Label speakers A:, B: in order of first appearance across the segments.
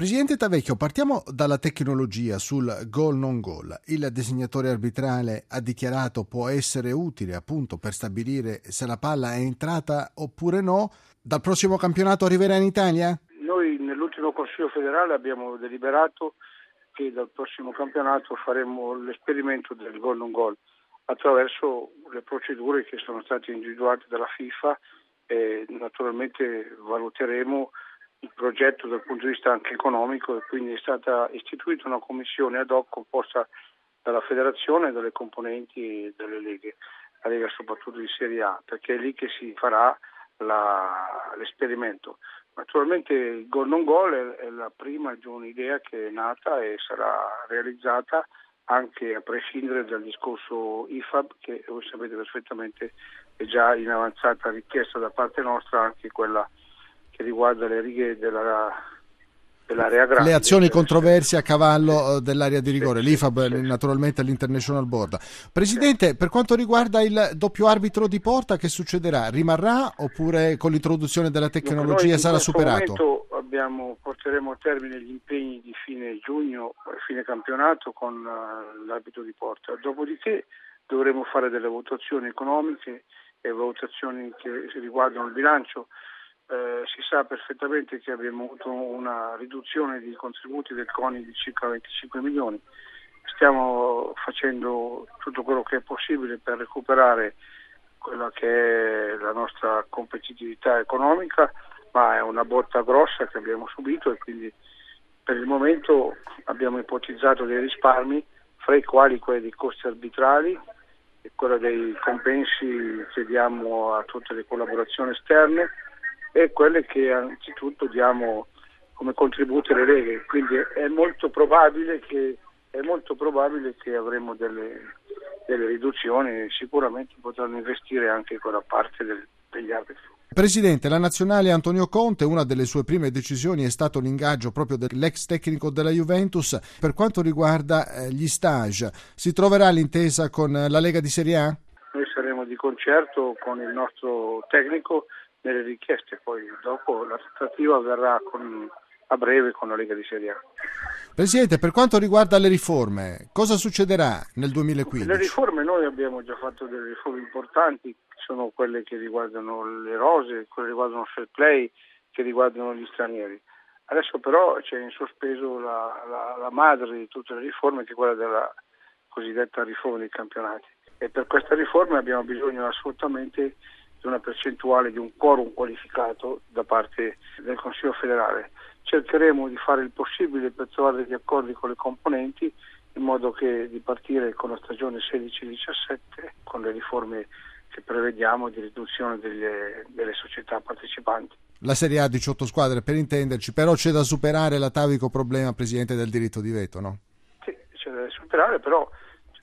A: Presidente Tavecchio, partiamo dalla tecnologia sul goal non goal. Il disegnatore arbitrale ha dichiarato può essere utile appunto per stabilire se la palla è entrata oppure no. Dal prossimo campionato arriverà in Italia?
B: Noi nell'ultimo Consiglio federale abbiamo deliberato che dal prossimo campionato faremo l'esperimento del goal non goal attraverso le procedure che sono state individuate dalla FIFA e naturalmente valuteremo il progetto dal punto di vista anche economico e quindi è stata istituita una commissione ad hoc composta dalla federazione e dalle componenti delle leghe, la Lega soprattutto di Serie A, perché è lì che si farà la, l'esperimento. Naturalmente il gol non gol è, è la prima di un'idea che è nata e sarà realizzata anche a prescindere dal discorso IFAB che voi sapete perfettamente è già in avanzata richiesta da parte nostra anche quella che riguarda le righe della, dell'area grande.
A: Le azioni controverse a cavallo sì. dell'area di rigore, sì, l'IFAB sì, naturalmente l'International Board. Presidente, per quanto riguarda il doppio arbitro di porta, che succederà? Rimarrà oppure con l'introduzione della tecnologia sarà superato?
B: Abbiamo, porteremo a termine gli impegni di fine giugno, fine campionato con uh, l'arbitro di porta, dopodiché dovremo fare delle votazioni economiche e valutazioni che riguardano il bilancio eh, si sa perfettamente che abbiamo avuto una riduzione di contributi del CONI di circa 25 milioni. Stiamo facendo tutto quello che è possibile per recuperare quella che è la nostra competitività economica, ma è una botta grossa che abbiamo subito e quindi per il momento abbiamo ipotizzato dei risparmi, fra i quali quelli dei costi arbitrali e quello dei compensi che diamo a tutte le collaborazioni esterne e quelle che anzitutto diamo come contributi alle leghe, quindi è molto probabile che, molto probabile che avremo delle, delle riduzioni e sicuramente potranno investire anche quella parte del, degli arbitri.
A: Presidente, la nazionale Antonio Conte, una delle sue prime decisioni è stato l'ingaggio proprio dell'ex tecnico della Juventus per quanto riguarda eh, gli stage. Si troverà l'intesa con la Lega di Serie A?
B: Noi saremo di concerto con il nostro tecnico nelle richieste, poi dopo la trattativa avverrà con, a breve con la Lega di Serie A.
A: Presidente, per quanto riguarda le riforme, cosa succederà nel 2015?
B: Le riforme noi abbiamo già fatto delle riforme importanti, sono quelle che riguardano le rose, quelle che riguardano il fair play, che riguardano gli stranieri. Adesso però c'è in sospeso la, la, la madre di tutte le riforme che è quella della cosiddetta riforma dei campionati e per questa riforma abbiamo bisogno assolutamente di una percentuale di un quorum qualificato da parte del Consiglio federale. Cercheremo di fare il possibile per trovare degli accordi con le componenti in modo che di partire con la stagione 16-17 con le riforme che prevediamo di riduzione delle, delle società partecipanti.
A: La Serie A 18 squadre per intenderci, però c'è da superare l'atavico problema, Presidente, del diritto di veto, no?
B: Sì, c'è da superare, però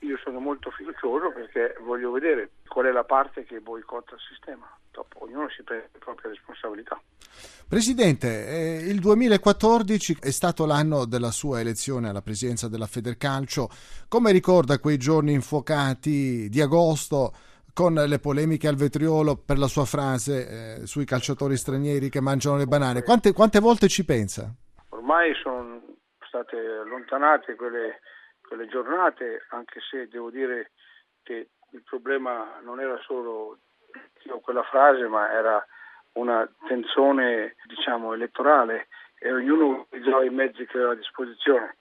B: io sono molto fiducioso perché voglio vedere qual è la parte che boicotta il sistema. Dopo ognuno si prende le proprie responsabilità.
A: Presidente, eh, il 2014 è stato l'anno della sua elezione alla presidenza della Federcalcio. Come ricorda quei giorni infuocati di agosto con le polemiche al vetriolo per la sua frase eh, sui calciatori stranieri che mangiano le banane? Quante, quante volte ci pensa?
B: Ormai sono state allontanate quelle quelle giornate, anche se devo dire che il problema non era solo quella frase, ma era una tensione diciamo, elettorale e ognuno utilizzava i mezzi che aveva a disposizione.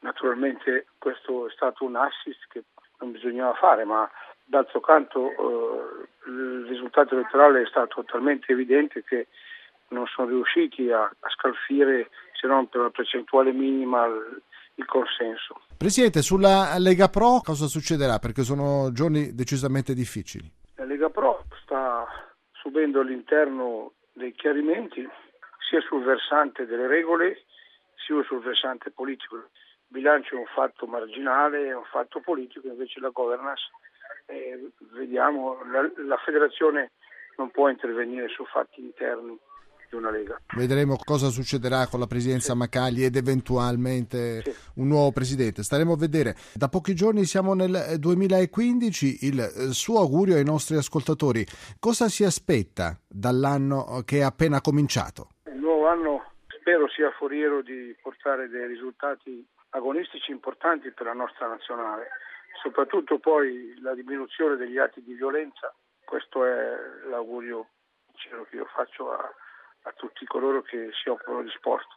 B: Naturalmente questo è stato un assist che non bisognava fare, ma d'altro canto eh, il risultato elettorale è stato talmente evidente che non sono riusciti a, a scalfire, se non per una percentuale minima, il consenso.
A: Presidente, sulla Lega Pro cosa succederà? Perché sono giorni decisamente difficili.
B: La Lega Pro sta subendo all'interno dei chiarimenti sia sul versante delle regole sia sul versante politico. Il bilancio è un fatto marginale, è un fatto politico, invece la governance, eh, vediamo, la, la federazione non può intervenire su fatti interni di una Lega.
A: Vedremo cosa succederà con la presidenza sì. Macagli ed eventualmente sì. un nuovo presidente. Staremo a vedere. Da pochi giorni siamo nel 2015. Il eh, suo augurio ai nostri ascoltatori. Cosa si aspetta dall'anno che è appena cominciato?
B: Il nuovo anno spero sia foriero di portare dei risultati agonistici importanti per la nostra nazionale, soprattutto poi la diminuzione degli atti di violenza, questo è l'augurio che io faccio a, a tutti coloro che si occupano di sport.